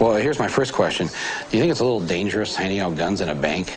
Well, here's my first question. Do you think it's a little dangerous handing out guns in a bank?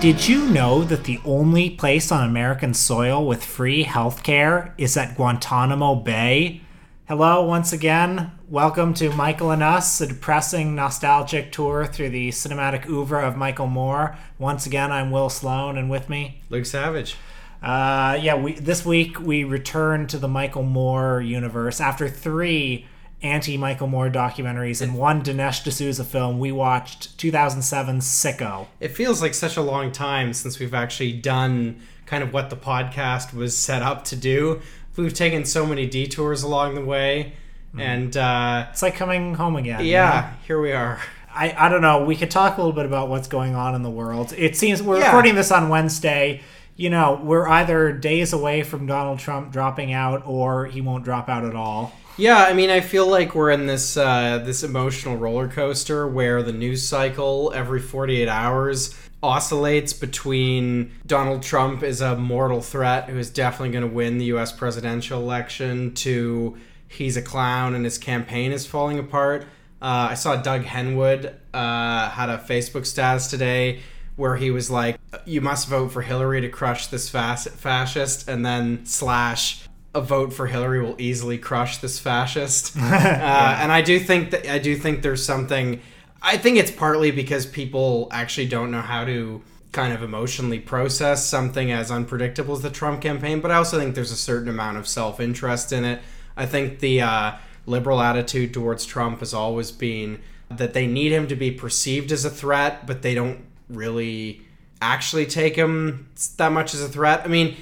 Did you know that the only place on American soil with free healthcare is at Guantanamo Bay? Hello, once again. Welcome to Michael and Us, a depressing, nostalgic tour through the cinematic oeuvre of Michael Moore. Once again, I'm Will Sloan, and with me, Luke Savage. uh, yeah, we this week we return to the Michael Moore universe after three anti-Michael Moore documentaries and one Dinesh D'Souza film. We watched 2007's Sicko. It feels like such a long time since we've actually done kind of what the podcast was set up to do. We've taken so many detours along the way, and uh, It's like coming home again. you know? yeah, here we are. I, I don't know. We could talk a little bit about what's going on in the world. It seems we're Yeah. recording this on Wednesday. You know, we're either days away from Donald Trump dropping out or he won't drop out at all. Yeah, I mean, I feel like we're in this uh, this emotional roller coaster where the news cycle every 48 hours oscillates between Donald Trump is a mortal threat who is definitely going to win the U.S. presidential election to he's a clown and his campaign is falling apart. Uh, I saw Doug Henwood uh, had a Facebook status today where he was like, "You must vote for Hillary to crush this fas- fascist," and then slash a vote for Hillary will easily crush this fascist. uh, And I do think that I do think there's something. I think it's partly because people actually don't know how to kind of emotionally process something as unpredictable as the Trump campaign. But I also think there's a certain amount of self interest in it. I think the uh, liberal attitude towards Trump has always been that they need him to be perceived as a threat, but they don't really actually take him that much as a threat. I mean,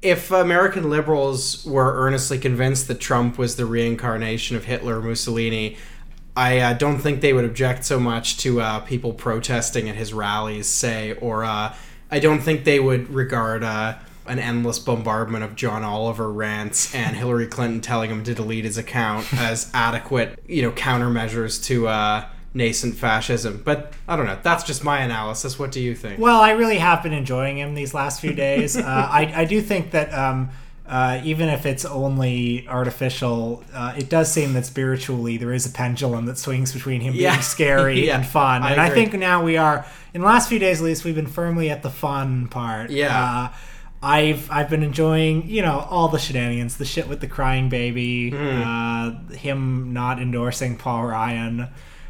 if American liberals were earnestly convinced that Trump was the reincarnation of Hitler or Mussolini, I uh, don't think they would object so much to uh, people protesting at his rallies, say, or uh, I don't think they would regard uh, an endless bombardment of John Oliver rants and Hillary Clinton telling him to delete his account as adequate, you know, countermeasures to uh, nascent fascism. But I don't know. That's just my analysis. What do you think? Well, I really have been enjoying him these last few days. uh, I, I do think that um, uh, even if it's only artificial, uh, it does seem that spiritually there is a pendulum that swings between him Yeah. being scary Yeah, and fun. I and I think now we are, in the last few days at least, we've been firmly at the fun part. Yeah. Uh, I've I've been enjoying you know all the shenanigans, the shit with the crying baby, uh, him not endorsing Paul Ryan,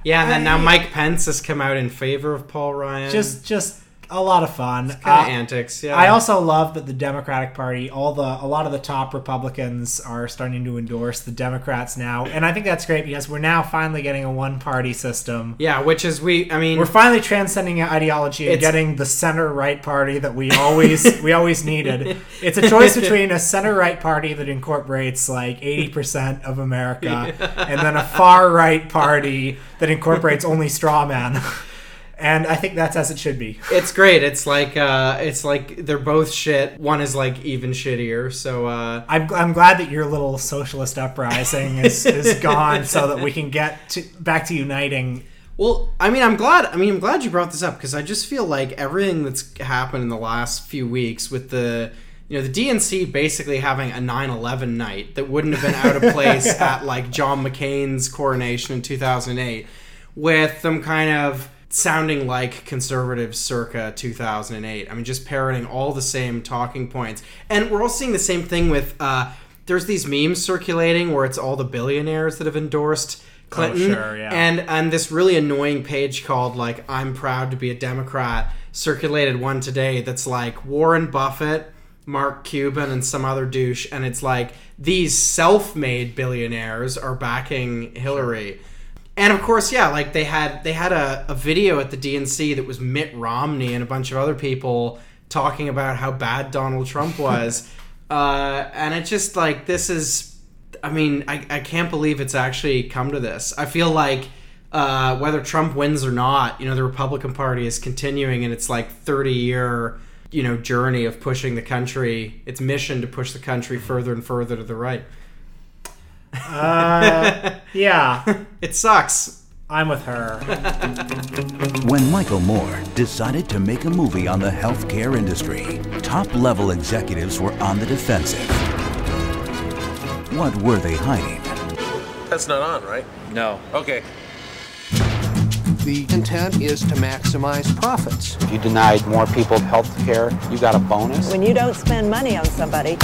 Yeah, and then now Mike Pence has come out in favor of Paul Ryan. just just a lot of fun. kind Uh, of antics. Yeah, I also love that the Democratic Party, all the a lot of the top Republicans are starting to endorse the Democrats now, and I think that's great because we're now finally getting a one-party system. yeah, which is we. I mean, We're finally transcending ideology and getting the center-right party that we always we always needed. It's a choice between a center-right party that incorporates like eighty percent of America, and then a far-right party that incorporates only straw men. And I think that's as it should be. it's great. It's like uh, it's like they're both shit. One is like even shittier. So uh, I'm, I'm glad that your little socialist uprising is, is gone so that we can get to, back to uniting. Well, I mean, I'm glad. I mean, I'm glad you brought this up because I just feel like everything that's happened in the last few weeks with the, you know, the DNC basically having a 9/11 night that wouldn't have been out of place at like John McCain's coronation in 2008, with them kind of sounding like conservative circa 2008. I mean, just parroting all the same talking points, and we're all seeing the same thing with. Uh, there's these memes circulating where it's all the billionaires that have endorsed Clinton, sure, yeah. and and this really annoying page called like I'm proud to be a Democrat circulated one today that's like Warren Buffett, Mark Cuban, and some other douche, and it's like these self-made billionaires are backing Hillary. And of course, yeah, like they had they had a, a video at the DNC that was Mitt Romney and a bunch of other people talking about how bad Donald Trump was. uh, and it's just like this is I mean, I, I can't believe it's actually come to this. I feel like uh, whether Trump wins or not, you know, the Republican Party is continuing in its like 30 year, you know, journey of pushing the country, its mission to push the country further and further to the right. Uh, yeah. It sucks. I'm with her. When Michael Moore decided to make a movie on the healthcare industry, top level executives were on the defensive. What were they hiding? That's not on, right? No. Okay. The intent is to maximize profits. If you denied more people health care, you got a bonus. When you don't spend money on somebody,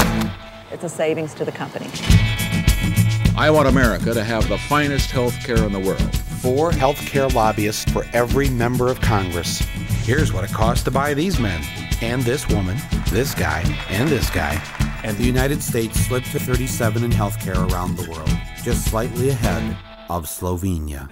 it's a savings to the company. I want America to have the finest health care in the world. Four health care lobbyists for every member of Congress. Here's what it costs to buy these men, and this woman, this guy, and this guy. And the United States slipped to 37 in health care around the world, just slightly ahead of Slovenia.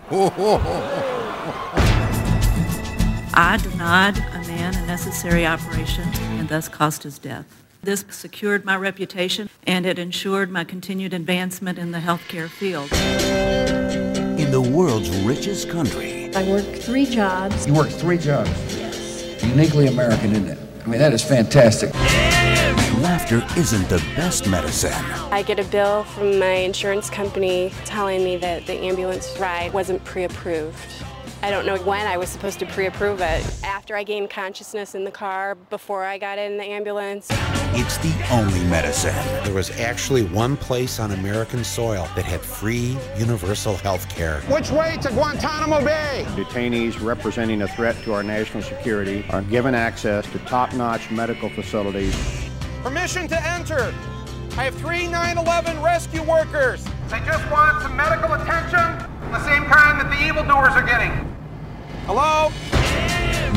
I denied a man a necessary operation and thus caused his death. This secured my reputation and it ensured my continued advancement in the healthcare field. In the world's richest country, I worked three jobs. You worked three jobs? Yes. Uniquely American, isn't it? I mean, that is fantastic. Laughter isn't the best medicine. I get a bill from my insurance company telling me that the ambulance ride wasn't pre approved. I don't know when I was supposed to pre approve it. After I gained consciousness in the car, before I got in the ambulance. It's the only medicine. There was actually one place on American soil that had free universal health care. Which way to Guantanamo Bay? Detainees representing a threat to our national security are given access to top notch medical facilities. Permission to enter. I have three 9 11 rescue workers. They just want some medical attention, the same kind that the evildoers are getting. Hello?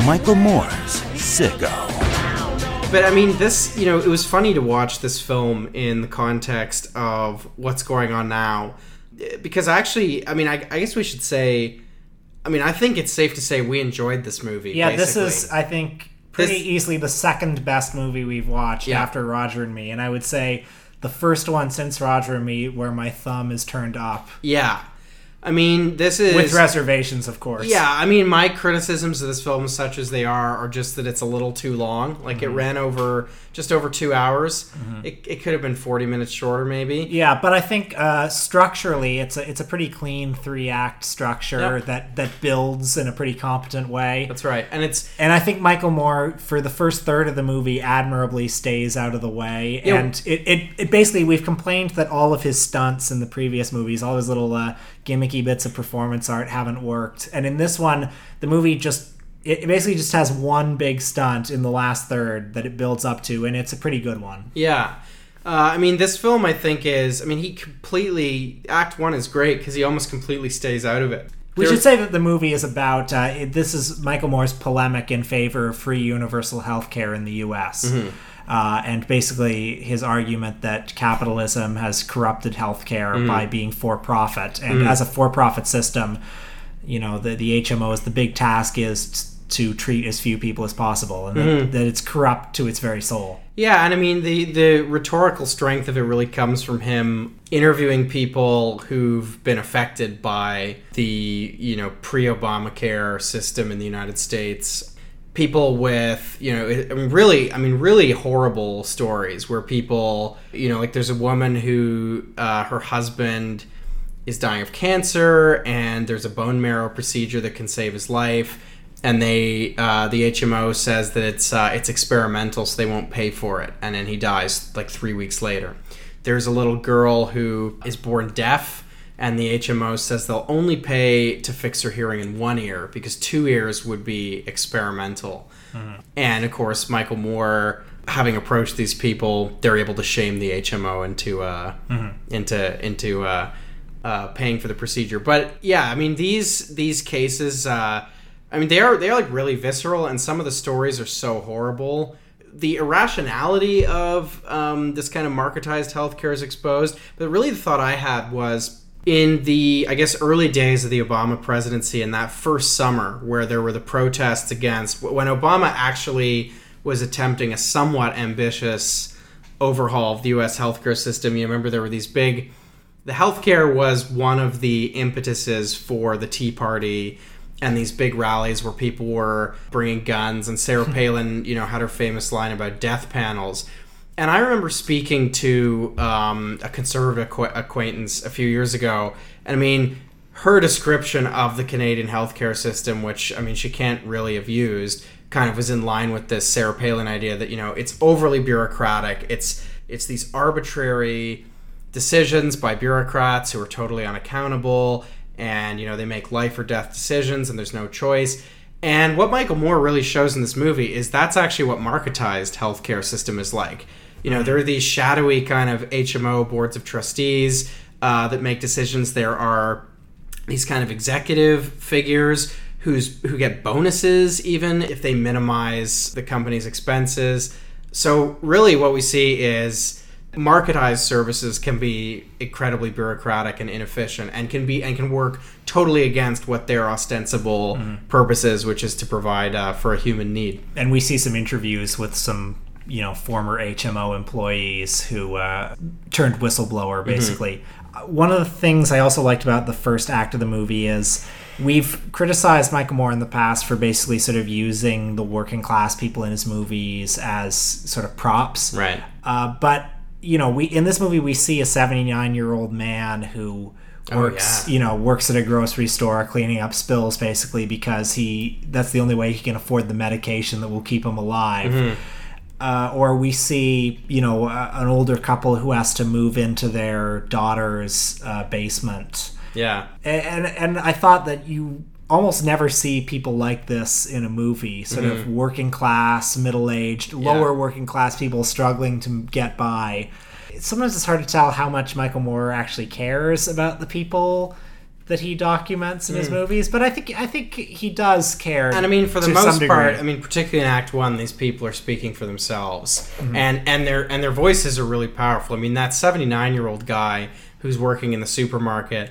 Michael Moore's Sicko. But I mean, this, you know, it was funny to watch this film in the context of what's going on now. Because actually, I mean, I, I guess we should say, I mean, I think it's safe to say we enjoyed this movie. Yeah, basically. this is, I think, pretty This- easily the second best movie we've watched Yeah. after Roger and Me. And I would say the first one since Roger and Me where my thumb is turned up. Yeah. I mean, this is. With reservations, of course. Yeah, I mean, my criticisms of this film, such as they are, are just that it's a little too long. Like, it Mhm. ran over just over two hours. Mhm. It, it could have been 40 minutes shorter, maybe. Yeah, but I think uh, structurally, it's a it's a pretty clean three act structure Yep. that that builds in a pretty competent way. That's right, and it's and I think Michael Moore for the first third of the movie admirably stays out of the way, Yeah. and it, it it basically we've complained that all of his stunts in the previous movies, all his little uh, gimmicky bits of performance art haven't worked, and in this one, the movie just. It basically just has one big stunt in the last third that it builds up to, and it's a pretty good one. Yeah. Uh, I mean, this film, I think, is. I mean, he completely. Act one is great because he almost completely stays out of it. We There- should say that the movie is about uh, it, this is Michael Moore's polemic in favor of free universal health care in the U.S. Mhm. Uh, and basically his argument that capitalism has corrupted healthcare Mhm. by being for profit, and Mhm. as a for profit system, you know the the HMOs the big task is t- to treat as few people as possible, and Mhm. that, that it's corrupt to its very soul. Yeah, and I mean the the rhetorical strength of it really comes from him interviewing people who've been affected by the you know pre-Obamacare system in the United States. People with you know, I mean, really, I mean, really horrible stories where people, you know, like there's a woman who uh, her husband is dying of cancer, and there's a bone marrow procedure that can save his life and they uh, the HMO says that it's uh, it's experimental, so they won't pay for it, and then he dies like three weeks later. There's a little girl who is born deaf, and the HMO says they'll only pay to fix her hearing in one ear because two ears would be experimental. And of course, Michael Moore, having approached these people, they're able to shame the HMO into uh, Mhm. into into uh, uh, paying for the procedure. But yeah, I mean these these cases. Uh, I mean, they are they are like really visceral, and some of the stories are so horrible. The irrationality of um, this kind of marketized healthcare is exposed. But really, the thought I had was in the I guess early days of the Obama presidency, in that first summer where there were the protests against when Obama actually was attempting a somewhat ambitious overhaul of the U.S. healthcare system. You remember there were these big. The healthcare was one of the impetuses for the Tea Party and these big rallies where people were bringing guns and Sarah Palin, you know, had her famous line about death panels. And I remember speaking to um, a conservative acqu- acquaintance a few years ago, and I mean, her description of the Canadian healthcare system, which I mean she can't really have used, kind of was in line with this Sarah Palin idea that you know it's overly bureaucratic. It's it's these arbitrary decisions by bureaucrats who are totally unaccountable, and you know they make life or death decisions, and there's no choice. And what Michael Moore really shows in this movie is that's actually what marketized healthcare system is like. You know, there are these shadowy kind of HMO boards of trustees uh, that make decisions. There are these kind of executive figures who's who get bonuses even if they minimize the company's expenses. So really, what we see is marketized services can be incredibly bureaucratic and inefficient and can be and can work totally against what their ostensible Mhm. purpose is which is to provide uh, for a human need and we see some interviews with some you know former HMO employees who uh, turned whistleblower basically. Uh, One of the things I also liked about the first act of the movie is we've criticized Michael Moore in the past for basically sort of using the working class people in his movies as sort of props. Right. Uh, but you know, we in this movie we see a 79 year old man who Oh, works yeah. you know works at a grocery store cleaning up spills basically because he that's the only way he can afford the medication that will keep him alive Mhm. Uh, or we see you know uh, an older couple who has to move into their daughter's uh, basement. Yeah. And and I thought that you almost never see people like this in a movie sort of Mhm. working class middle-aged lower working class people struggling to get by. Sometimes it's hard to tell how much Michael Moore actually cares about the people that he documents in his Mm. movies but I think I think he does care and I mean, for the most part, I mean, particularly in Act One, these people are speaking for themselves, Mhm. and and their and their voices are really powerful. I mean, that seventy nine year old guy who's working in the supermarket.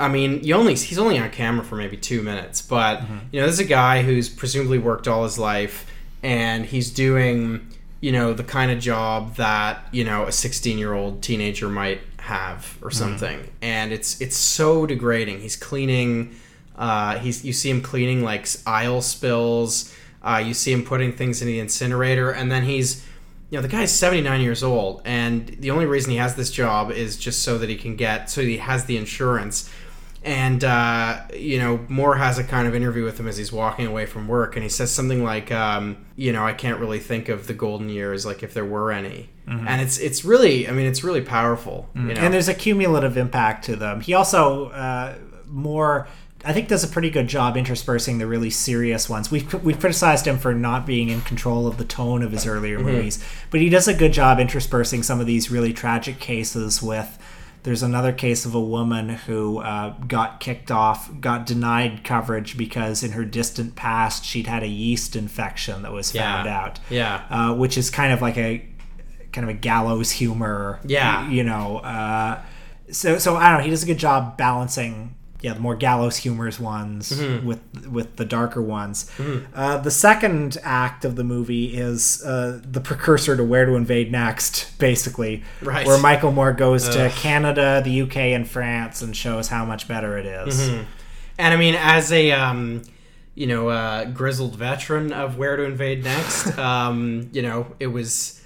I mean, you only he's only on camera for maybe two minutes, but you know, this is a guy who's presumably worked all his life, and he's doing you know the kind of job that you know a sixteen year old teenager might have or Mhm. something, and it's it's so degrading. He's cleaning. Uh, he's you see him cleaning like aisle spills. Uh, you see him putting things in the incinerator, and then he's, you know, the guy's seventy nine years old, and the only reason he has this job is just so that he can get so he has the insurance. And uh, you know, Moore has a kind of interview with him as he's walking away from work, and he says something like, um, "You know, I can't really think of the golden years, like if there were any." Mhm. And it's it's really, I mean, it's really powerful. You know? Mm-hmm. And there's a cumulative impact to them. He also uh, Moore, I think, does a pretty good job interspersing the really serious ones. We've we've criticized him for not being in control of the tone of his earlier Mhm. movies, but he does a good job interspersing some of these really tragic cases with. There's another case of a woman who uh, got kicked off, got denied coverage because in her distant past she'd had a yeast infection that was Yeah. found out. Yeah. uh, which is kind of like a kind of a gallows humor. Yeah. you know. Uh, so so I don't know. He does a good job balancing. Yeah, the more gallows humors ones Mhm. with with the darker ones. Mhm. Uh, the second act of the movie is uh, the precursor to Where to Invade Next, basically, Right. where Michael Moore goes to Canada, the UK, and France, and shows how much better it is. Mhm. And I mean, as a um, you know uh, grizzled veteran of Where to Invade Next, um, you know, it was.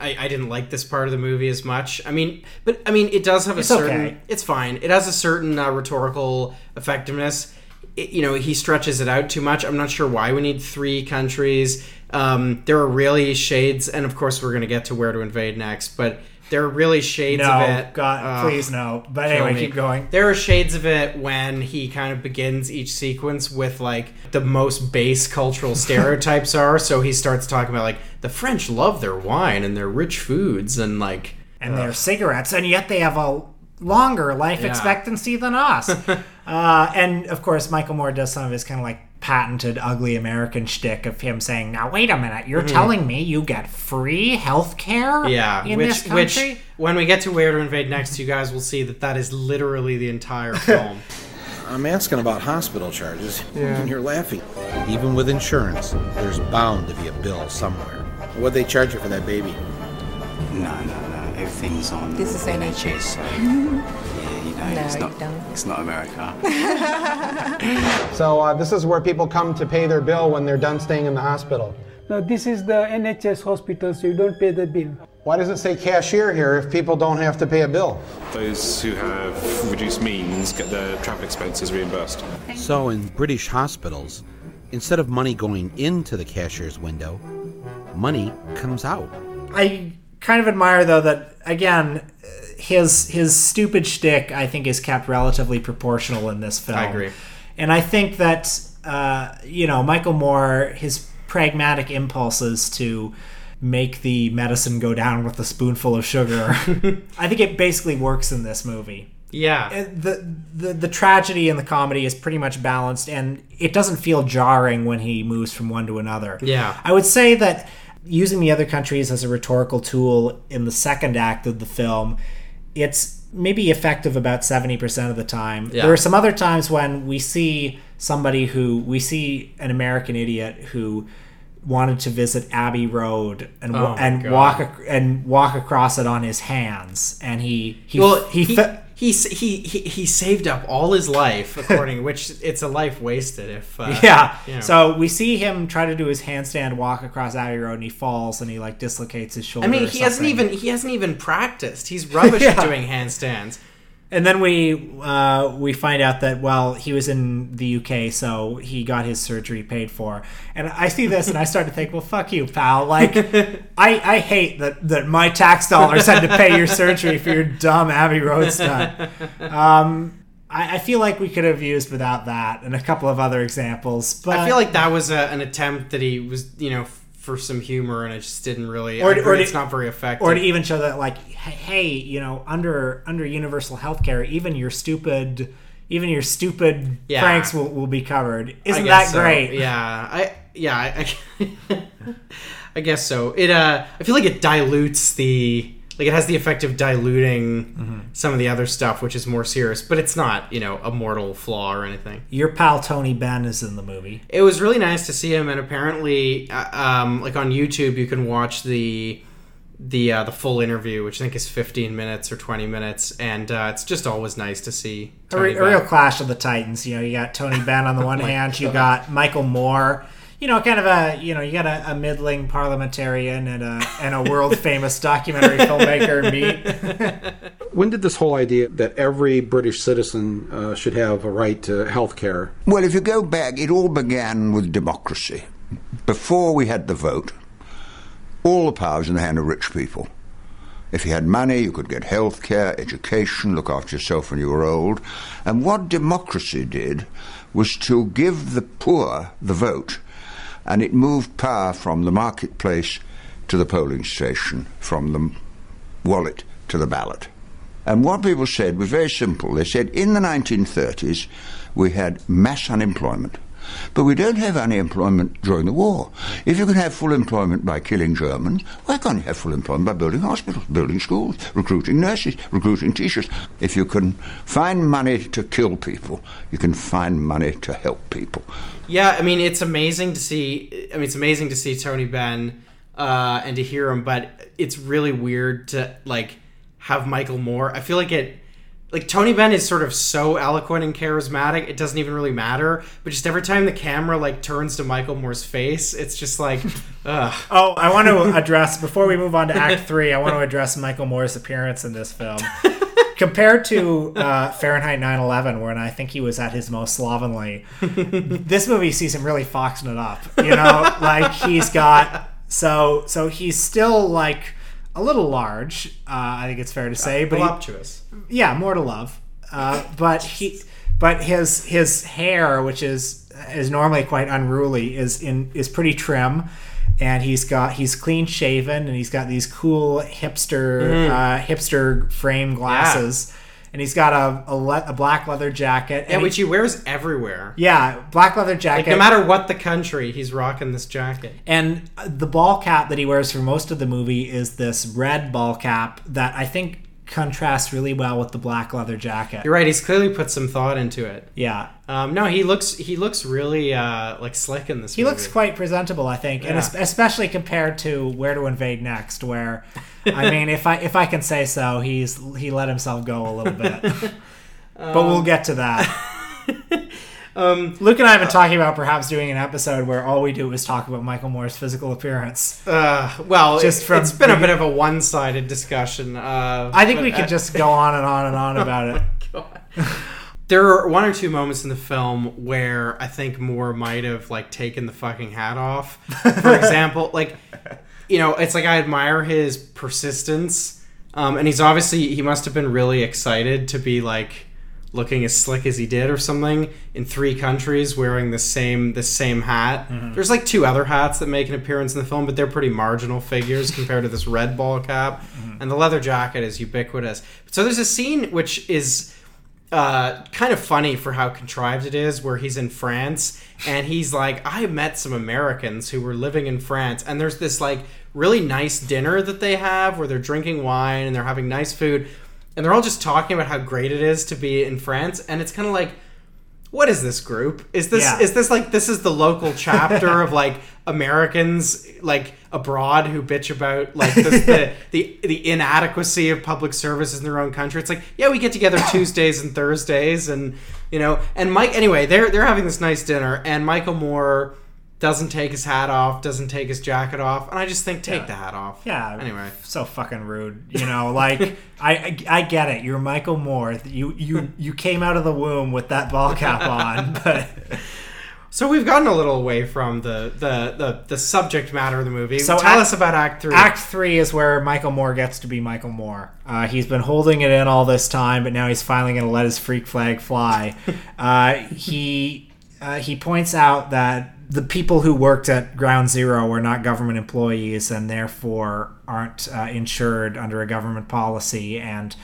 I, I didn't like this part of the movie as much. I mean, but I mean, it does have a It's certain. okay. It's fine. It has a certain uh, rhetorical effectiveness. It, you know, he stretches it out too much. I'm not sure why we need three countries. Um, there are really shades, and of course, we're going to get to where to invade next. But there are really shades No, of it. God, Ugh, please no. But anyway, keep going. There are shades of it when he kind of begins each sequence with like the most base cultural stereotypes are. So he starts talking about like the French love their wine and their rich foods and like and their cigarettes, and yet they have a longer life Yeah. expectancy than us. uh, and of course, Michael Moore does some of his kind of like patented ugly American shtick of him saying, "Now wait a minute, you're Mhm. telling me you get free health care yeah, in which this country?" which when we get to where to invade next, you guys will see that that is literally the entire film. I'm asking about hospital charges, Yeah. and you're laughing. Even with insurance, there's bound to be a bill somewhere. What'd they charge you for that baby? No, no, no. Everything's on This is NHS. So, yeah, you know, No, it's you not. don't. It's not America. So uh, this is where people come to pay their bill when they're done staying in the hospital. No, this is the NHS hospital, so you don't pay the bill. Why does it say cashier here if people don't have to pay a bill? Those who have reduced means get their travel expenses reimbursed. So in British hospitals, instead of money going into the cashier's window, money comes out. I kind of admire though that again his his stupid shtick I think is kept relatively proportional in this film. I agree. And I think that uh, you know Michael Moore his pragmatic impulses to make the medicine go down with a spoonful of sugar. I think it basically works in this movie. Yeah. The, the the tragedy and the comedy is pretty much balanced and it doesn't feel jarring when he moves from one to another. Yeah. I would say that using the other countries as a rhetorical tool in the second act of the film, it's maybe effective about 70% of the time. Yeah. There are some other times when we see somebody who we see an American idiot who wanted to visit Abbey Road and Oh and God. walk and walk across it on his hands and he he well, he, he, he, he, he, he saved up all his life, according which it's a life wasted if. Uh, yeah. you know. So we see him try to do his handstand walk across Abbey Road, and he falls and he like dislocates his shoulder. I mean, he hasn't even he hasn't even practiced. He's rubbish Yeah. at doing handstands. And then we uh, we find out that well he was in the UK, so he got his surgery paid for. And I see this and I start to think, well, fuck you, pal. Like, I, I hate that that my tax dollars had to pay your surgery for your dumb Abbey Road stunt. Um, I, feel like we could have used without that and a couple of other examples. But I feel like that was a, an attempt that he was, you know, for some humor, and it just didn't really. Or or it's not very effective. or to even show that like hey, hey you know under under universal healthcare even your stupid even your stupid Yeah. pranks will, will be covered isn't that so. great Yeah, I yeah, I, I, I guess so. It uh, I feel like it dilutes the like it has the effect of diluting Mm-hmm. some of the other stuff, which is more serious, but it's not you know a mortal flaw or anything. your pal tony benn is in the movie It was really nice to see him, and apparently, uh, um, like on YouTube, you can watch the the uh, the full interview, which I think is 15 minutes or 20 minutes, and uh, it's just always nice to see. a, re- a real clash of the titans you know you got tony benn on the one Oh hand you got michael moore you know kind of a you know you got a, a middling parliamentarian and a and a world famous documentary filmmaker meet When did this whole idea that every British citizen uh, should have a right to health care? Well, if you go back, it all began with democracy. Before we had the vote, all the power was in the hand of rich people. If you had money, you could get health care, education, look after yourself when you were old. And what democracy did was to give the poor the vote, and it moved power from the marketplace to the polling station, from the wallet to the ballot. And what people said was very simple. They said in the 1930s we had mass unemployment, but we don't have unemployment during the war. If you can have full employment by killing Germans, why can't you have full employment by building hospitals, building schools, recruiting nurses, recruiting teachers? If you can find money to kill people, you can find money to help people. Yeah, I mean, it's amazing to see. I mean, it's amazing to see Tony Benn uh, and to hear him, but it's really weird to like have Michael Moore. I feel like it. Like Tony Benn is sort of so eloquent and charismatic, it doesn't even really matter. But just every time the camera like turns to Michael Moore's face, it's just like, ugh. Oh, I want to address before we move on to Act Three. I want to address Michael Moore's appearance in this film. Compared to uh, Fahrenheit 9/11, when I think he was at his most slovenly, this movie sees him really foxing it up. You know, like he's got so so he's still like a little large. Uh, I think it's fair to say, but he- voluptuous. yeah, more to love. Uh, but he, but his his hair, which is is normally quite unruly, is in is pretty trim, and he's got he's clean shaven, and he's got these cool hipster uh, hipster frame glasses, and he's got a a, le- a black leather jacket, Yeah, and which he wears everywhere. yeah, black leather Like jacket. no matter what the country, he's rocking this jacket. And the ball cap that he wears for most of the movie is this red ball cap that I think contrasts really well with the black leather jacket. You're right. He's clearly put some thought into it. Yeah. Um, no, he looks he looks really uh, like slick in this. He movie. looks quite presentable, I think, and Yeah. es- especially compared to Where to Invade Next, where, I mean, if I if I can say so, he's he let himself go a little bit, but we'll Um, get to that. Um, Luke and I have been talking about perhaps doing an episode where all we do is talk about Michael Moore's physical appearance. Uh, well, Just just from it's been a bit of a one-sided discussion. Uh, I think but, we uh, could just go on and on and on about it. There are one or two moments in the film where I think Moore might have like taken the fucking hat off. For example, like you know, it's like I admire his persistence, um, and he's obviously he must have been really excited to be like looking as slick as he did or something in three countries wearing the same the same hat. Mhm. There's like two other hats that make an appearance in the film, but they're pretty marginal figures compared to this red ball cap, and the leather jacket is ubiquitous. So there's a scene which is uh, kind of funny for how contrived it is, where he's in France and he's like, I met some Americans who were living in France, and there's this like really nice dinner that they have where they're drinking wine and they're having nice food, and they're all just talking about how great it is to be in France, and it's kind of like. What is this group? Is this Yeah. is this like this is the local chapter of like Americans like abroad who bitch about like this, the, the the inadequacy of public services in their own country. It's like yeah, we get together Tuesdays and Thursdays, and you know, and Mike. Anyway, they're they're having this nice dinner, and Michael Moore doesn't take his hat off, doesn't take his jacket off, and I just think take the hat off. Yeah. Anyway, so fucking rude. You know, like I, I I get it. You're Michael Moore. You you you came out of the womb with that ball cap on, but So we've gotten a little away from the the the, the subject matter of the movie. So tell act- us about Act Three. Act three is where Michael Moore gets to be Michael Moore. Uh, he's been holding it in all this time, but now he's finally going to let his freak flag fly. uh, he uh, he points out that the people who worked at Ground Zero were not government employees and therefore aren't uh, insured under a government policy, and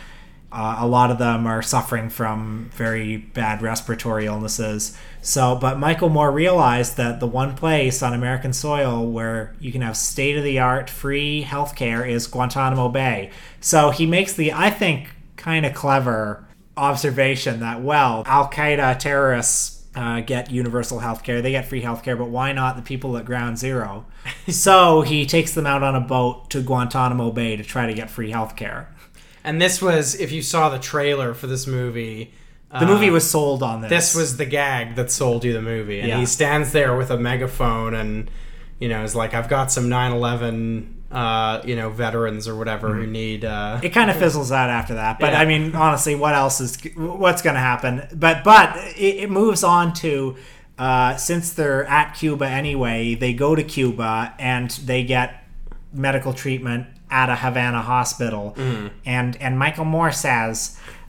uh, a lot of them are suffering from very bad respiratory illnesses. So, but Michael Moore realized that the one place on American soil where you can have state of the art free healthcare is Guantanamo Bay. So he makes the, I think, kind of clever observation that, well, Al Qaeda terrorists. Uh, get universal health care. They get free health care, but why not the people at Ground Zero? so he takes them out on a boat to Guantanamo Bay to try to get free health care. And this was, if you saw the trailer for this movie, The movie was sold on this. This was the gag that sold you the movie, and Yeah. he stands there with a megaphone and you know is like, "I've got some 9/11, uh, you know, veterans or whatever who need." Uh, it kind of fizzles out after that. But Yeah. I mean, honestly, what else is what's going to happen? But but it, it moves on to uh, since they're at Cuba anyway, they go to Cuba and they get medical treatment at a Havana hospital, Mhm. and and Michael Moore says.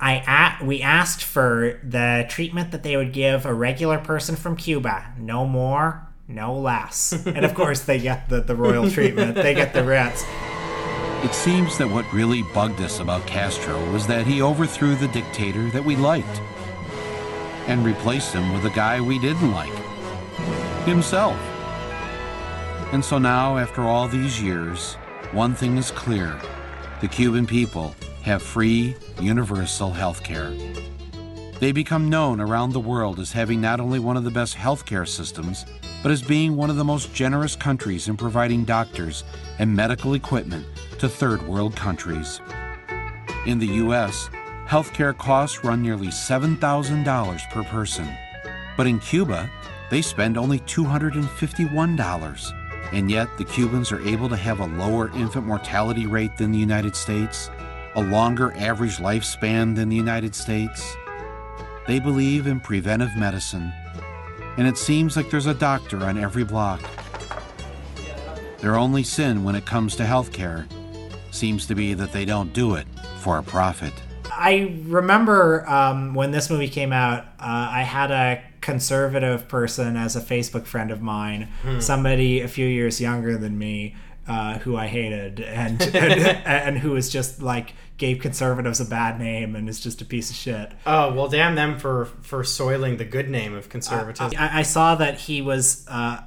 I a- we asked for the treatment that they would give a regular person from Cuba, no more, no less. and of course, they get the, the royal treatment. They get the rats. It seems that what really bugged us about Castro was that he overthrew the dictator that we liked and replaced him with a guy we didn't like himself. And so now, after all these years, one thing is clear the Cuban people have free, universal health care. They become known around the world as having not only one of the best healthcare systems, but as being one of the most generous countries in providing doctors and medical equipment to third world countries. In the U.S., healthcare costs run nearly $7,000 per person. But in Cuba, they spend only $251. And yet, the Cubans are able to have a lower infant mortality rate than the United States, a longer average lifespan than the United States. They believe in preventive medicine, and it seems like there's a doctor on every block. Their only sin when it comes to healthcare seems to be that they don't do it for a profit. I remember um, when this movie came out, uh, I had a conservative person as a Facebook friend of mine, Hmm. somebody a few years younger than me. Uh, who I hated and, and and who was just like gave conservatives a bad name and is just a piece of shit. oh well, damn them for for soiling the good name of conservatism. I, I saw that he was uh,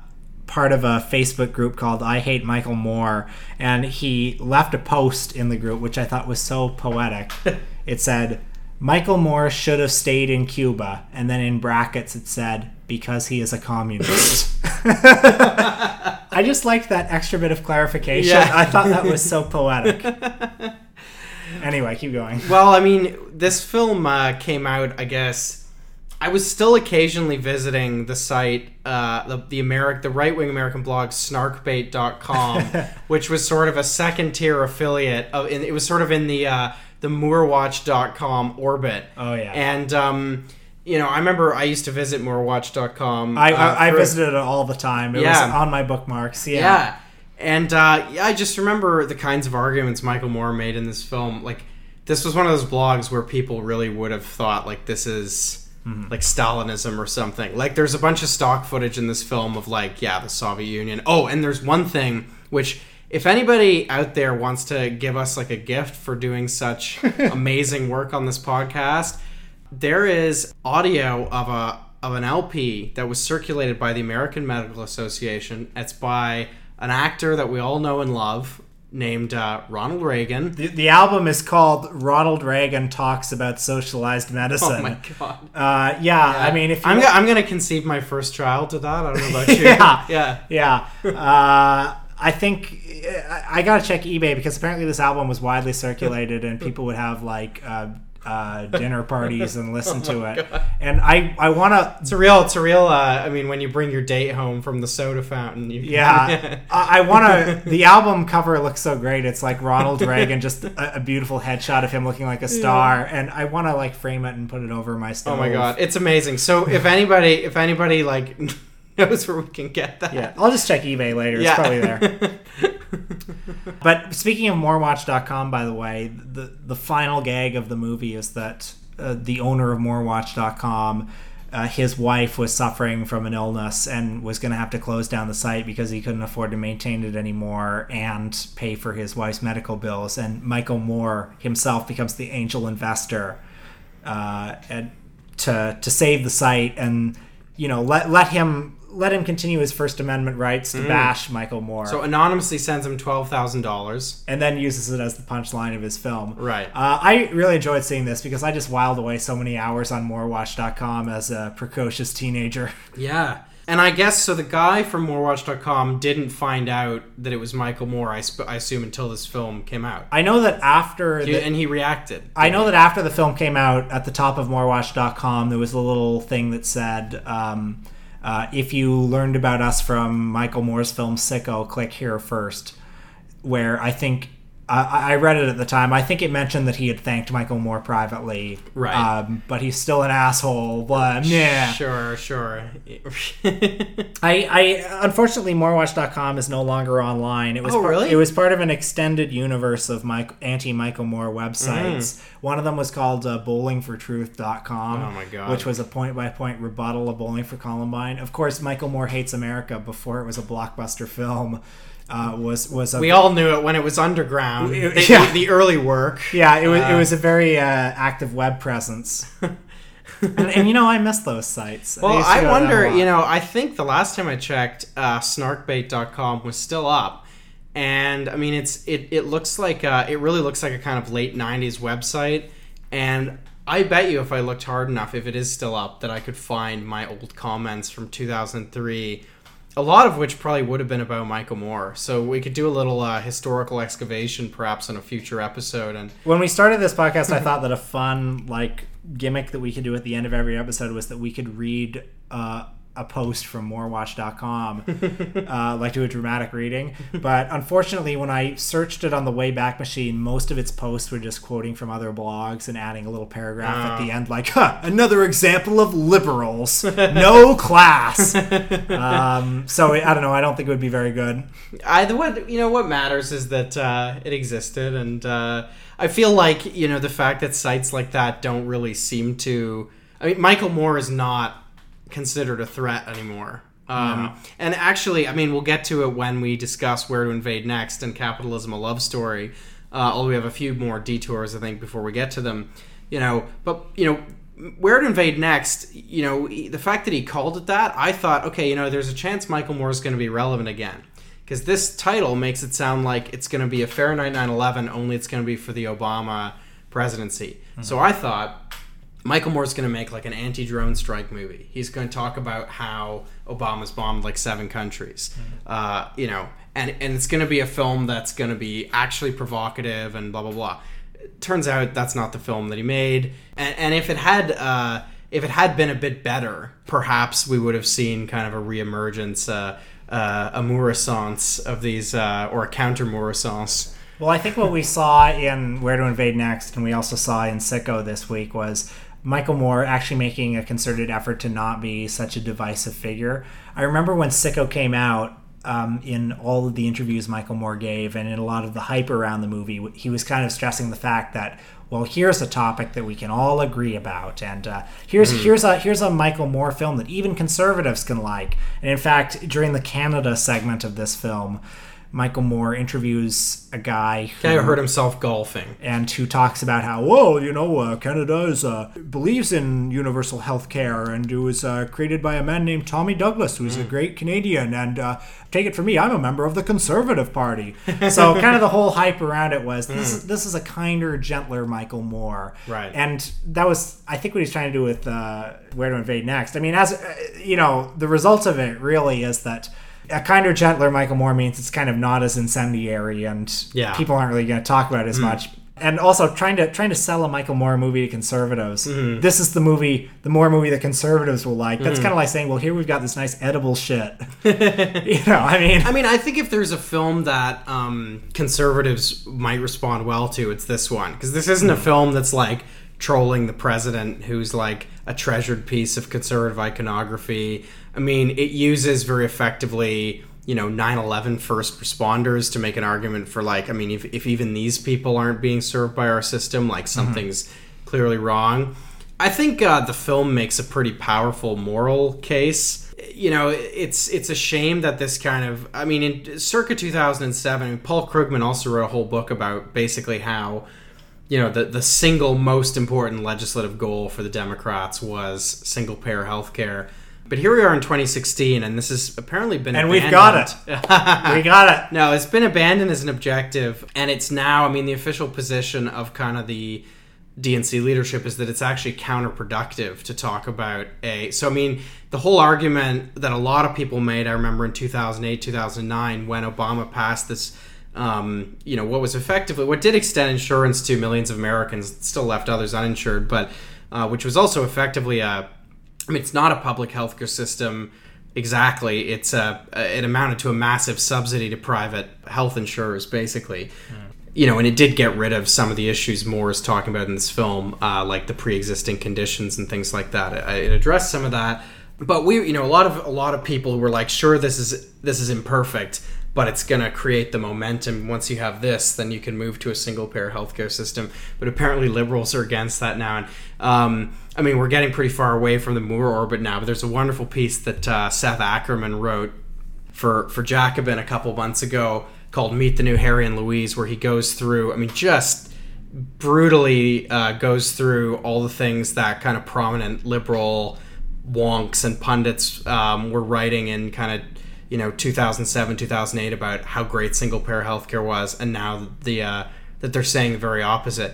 part of a Facebook group called I Hate Michael Moore, and he left a post in the group which I thought was so poetic. it said, Michael Moore should have stayed in Cuba, and then in brackets it said, because he is a communist. I just liked that extra bit of clarification. Yeah. I thought that was so poetic. anyway, keep going. Well, I mean, this film uh, came out, I guess, I was still occasionally visiting the site, uh, the the Ameri- the right wing American blog snarkbait.com, which was sort of a second tier affiliate of. In, it was sort of in the uh, the Moorewatch.com orbit. Oh yeah, and um, you know, I remember I used to visit Moorewatch.com. I, uh, I, I for- visited it all the time. It Yeah. was on my bookmarks. Yeah. yeah. And uh, yeah, I just remember the kinds of arguments Michael Moore made in this film. Like, this was one of those blogs where people really would have thought, like, this is Mhm. like Stalinism or something. Like, there's a bunch of stock footage in this film of, like, yeah, the Soviet Union. Oh, and there's one thing which. If anybody out there wants to give us like a gift for doing such amazing work on this podcast, there is audio of a of an LP that was circulated by the American Medical Association. It's by an actor that we all know and love named uh, Ronald Reagan. The, the album is called Ronald Reagan Talks About Socialized Medicine. Oh my god. Uh, yeah, I mean, if you I'm, go- I'm gonna conceive my first child to that. I don't know about you. yeah, yeah, yeah. Uh, I think I, I gotta check eBay because apparently this album was widely circulated and people would have like uh, uh, dinner parties and listen Oh to it. God. And I I want to. It's a real. It's a real. Uh, I mean, when you bring your date home from the soda fountain, you Yeah, I, I want to. The album cover looks so great. It's like Ronald Reagan, just a, a beautiful headshot of him looking like a star, and I want to like frame it and put it over my stove. Oh my god, it's amazing. So if anybody, if anybody like knows where we can get that, Yeah, I'll just check eBay later. Yeah. It's probably there. but speaking of moorewatch.com, by the way, the the final gag of the movie is that uh, the owner of moorewatch.com, uh, his wife was suffering from an illness and was going to have to close down the site because he couldn't afford to maintain it anymore and pay for his wife's medical bills. And Michael Moore himself becomes the angel investor uh, and to to save the site and you know let let him let him continue his First Amendment rights to Mm. bash Michael Moore. So anonymously sends him twelve thousand dollars. and then uses it as the punchline of his film. Right. Uh, I really enjoyed seeing this because I just whiled away so many hours on MooreWatch.com as a precocious teenager. Yeah. And I guess so. The guy from MooreWatch.com didn't find out that it was Michael Moore. I, sp- I assume until this film came out. I know that after He- the- and he reacted. I know that after the film came out, at the top of MooreWatch.com, there was a little thing that said, um, uh, "If you learned about us from Michael Moore's film Sicko, click here first. Where I think I I read it at the time. I think it mentioned that he had thanked Michael Moore privately, Right. Um, but he's still an asshole. But yeah, Sure, sure. I, I unfortunately moorewatch.com is no longer online. It was Oh, par- really? it was part of an extended universe of Mike, anti Michael Moore websites. Mm. One of them was called uh, bowlingfortruth.com. Oh my God. Which was a point by point rebuttal of Bowling for Columbine. Of course, Michael Moore hates America before it was a blockbuster film. Uh, was was a we all knew it when it was underground. It- the, yeah. the early work. yeah, it was it Uh, was a very uh, active web presence. and, and you know, I miss those sites. Well, I go to them a wonder, you know, I think the last time I checked, uh, snarkbait.com was still up. And I mean, it's it, it looks like uh, it really looks like a kind of late '90s website. And I bet you, if I looked hard enough, if it is still up, that I could find my old comments from 2003. A lot of which probably would have been about Michael Moore. So we could do a little uh, historical excavation, perhaps, in a future episode. And when we started this podcast, I thought that a fun like gimmick that we could do at the end of every episode was that we could read uh, a post from moorewatch.com, uh, like do a dramatic reading. But unfortunately, when I searched it on the Wayback Machine, most of its posts were just quoting from other blogs and adding a little paragraph at the Oh. end, like huh, "Another example of liberals, no class." um, so I don't know. I don't think it would be very good. Either what you know what matters is that uh, it existed, and uh, I feel like you know the fact that sites like that don't really seem to. I mean, Michael Moore is not considered a threat anymore. Um, No. And actually, I mean, we'll get to it when we discuss where to invade next and capitalism a love story. Uh, although we have a few more detours, I think, before we get to them. You know, but you know, where to invade next? You know, the fact that he called it that, I thought, okay, you know, there's a chance Michael Moore is going to be relevant again because this title makes it sound like it's going to be a Fahrenheit 9/11, only it's going to be for the Obama presidency. So I thought Michael Moore's going to make like an anti-drone strike movie. He's going to talk about how Obama's bombed like seven countries, uh, you know, and and it's going to be a film that's going to be actually provocative and blah blah blah. It turns out that's not the film that he made, and, and if it had. Uh, if it had been a bit better, perhaps we would have seen kind of a reemergence, uh, uh, a mourissance of these, uh, or a counter mourissance. Well, I think what we saw in Where to Invade Next, and we also saw in Sicko this week, was Michael Moore actually making a concerted effort to not be such a divisive figure. I remember when Sicko came out, um, in all of the interviews Michael Moore gave and in a lot of the hype around the movie, he was kind of stressing the fact that well, here's a topic that we can all agree about, and uh, here's mm. here's a here's a Michael Moore film that even conservatives can like. And in fact, during the Canada segment of this film, Michael Moore interviews a guy who guy hurt himself golfing and who talks about how, whoa, you know, uh, Canada is, uh, believes in universal health care and it was uh, created by a man named Tommy Douglas, who's mm. a great Canadian. And uh, take it from me, I'm a member of the Conservative Party. so kind of the whole hype around it was this, mm. this is a kinder, gentler Michael Moore. Right. And that was, I think, what he's trying to do with uh, Where to Invade Next. I mean, as, uh, you know, the results of it really is that a kinder, gentler Michael Moore means it's kind of not as incendiary, and yeah. people aren't really going to talk about it as mm. much. And also trying to trying to sell a Michael Moore movie to conservatives. Mm-hmm. This is the movie, the Moore movie that conservatives will like. That's mm-hmm. kind of like saying, well, here we've got this nice edible shit. you know, I mean, I mean, I think if there's a film that um, conservatives might respond well to, it's this one because this isn't a mm. film that's like trolling the president, who's like a treasured piece of conservative iconography I mean, it uses very effectively, you know, 9 11 first responders to make an argument for, like, I mean, if, if even these people aren't being served by our system, like, mm-hmm. something's mm-hmm. clearly wrong. I think uh, the film makes a pretty powerful moral case. You know, it's it's a shame that this kind of I mean, in circa 2007, Paul Krugman also wrote a whole book about basically how you know the the single most important legislative goal for the Democrats was single payer health care but here we are in 2016, and this has apparently been and abandoned. we've got it. we got it. No, it's been abandoned as an objective, and it's now. I mean, the official position of kind of the DNC leadership is that it's actually counterproductive to talk about a. So I mean, the whole argument that a lot of people made, I remember in 2008, 2009, when Obama passed this. Um, you know what was effectively what did extend insurance to millions of Americans, still left others uninsured, but uh, which was also effectively a I mean, it's not a public healthcare system exactly. It's a it amounted to a massive subsidy to private health insurers, basically. Mm. You know, and it did get rid of some of the issues Moore is talking about in this film, uh, like the pre-existing conditions and things like that. It, it addressed some of that, but we, you know, a lot of a lot of people were like, "Sure, this is this is imperfect." but it's going to create the momentum. Once you have this, then you can move to a single payer healthcare system. But apparently, liberals are against that now. And um, I mean, we're getting pretty far away from the Moore orbit now. But there's a wonderful piece that uh, Seth Ackerman wrote for for Jacobin a couple months ago called "Meet the New Harry and Louise," where he goes through. I mean, just brutally uh, goes through all the things that kind of prominent liberal wonks and pundits um, were writing in kind of you know 2007 2008 about how great single payer healthcare was and now the uh, that they're saying the very opposite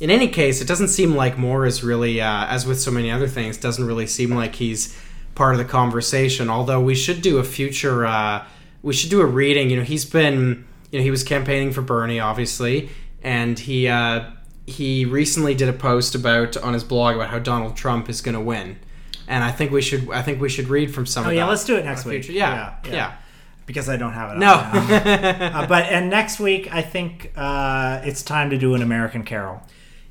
in any case it doesn't seem like moore is really uh, as with so many other things doesn't really seem like he's part of the conversation although we should do a future uh, we should do a reading you know he's been you know he was campaigning for bernie obviously and he uh, he recently did a post about on his blog about how donald trump is going to win and I think we should I think we should read from some. Oh yeah, let's do it next week. Yeah, yeah, yeah, Because I don't have it. No, uh, but and next week I think uh, it's time to do an American Carol.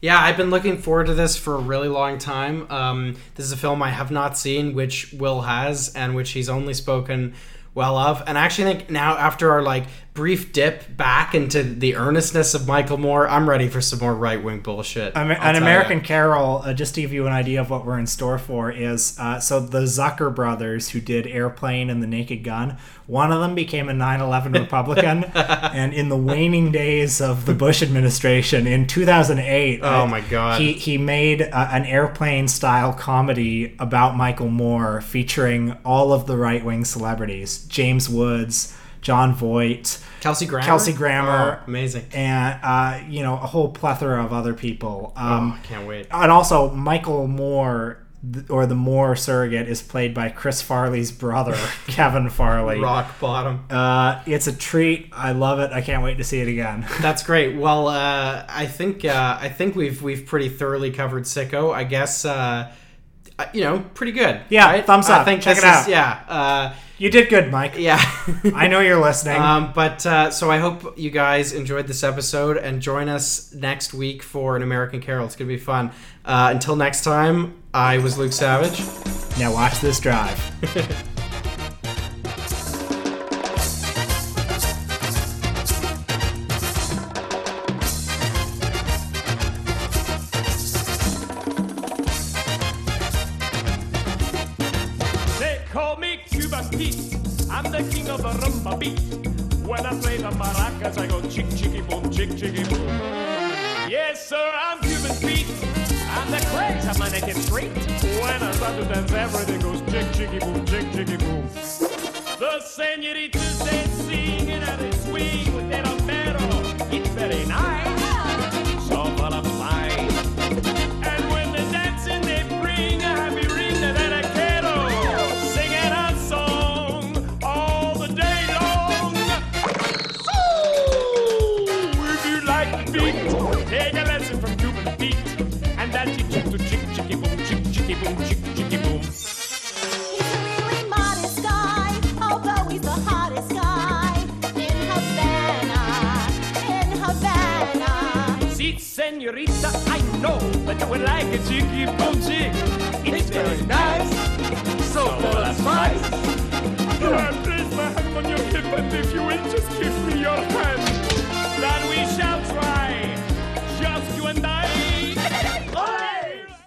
Yeah, I've been looking forward to this for a really long time. Um, this is a film I have not seen, which Will has, and which he's only spoken well of. And I actually think now, after our like brief dip back into the earnestness of Michael Moore, I'm ready for some more right wing bullshit. An American you. Carol, uh, just to give you an idea of what we're in store for, is uh, so the Zucker brothers who did Airplane and The Naked Gun, one of them became a 9 11 Republican. and in the waning days of the Bush administration in 2008, oh uh, my God, he, he made uh, an airplane style comedy about Michael Moore featuring all of the right wing celebrities James Woods. Jon Voight, Kelsey Grammer, Kelsey Grammer, oh, amazing, and uh, you know a whole plethora of other people. Um, oh, can't wait! And also Michael Moore or the Moore surrogate is played by Chris Farley's brother, Kevin Farley. Rock bottom. Uh, it's a treat. I love it. I can't wait to see it again. That's great. Well, uh, I think uh, I think we've we've pretty thoroughly covered Sicko. I guess uh, uh, you know, pretty good. Yeah, right? thumbs I up. think Check it out. Is, yeah. You did good, Mike. Yeah. I know you're listening. Um, but uh, so I hope you guys enjoyed this episode and join us next week for an American Carol. It's gonna be fun. Uh, until next time, I was Luke Savage. Now watch this drive. beat. When I play the maracas, I go chick chicky boom, chick chicky boom. Yes, sir, I'm Cuban Pete. I'm the craze of my native street. When I start to dance, everything goes chick chicky boom, chick chicky boom. The senoritas they sing and they swing with their rumbero. It's very nice. I know that you would like a cheeky booty. It's, it's very nice, so full of spice. You have placed my hand on your hip, and if you will just give me your hand, then we shall try. Just you and I.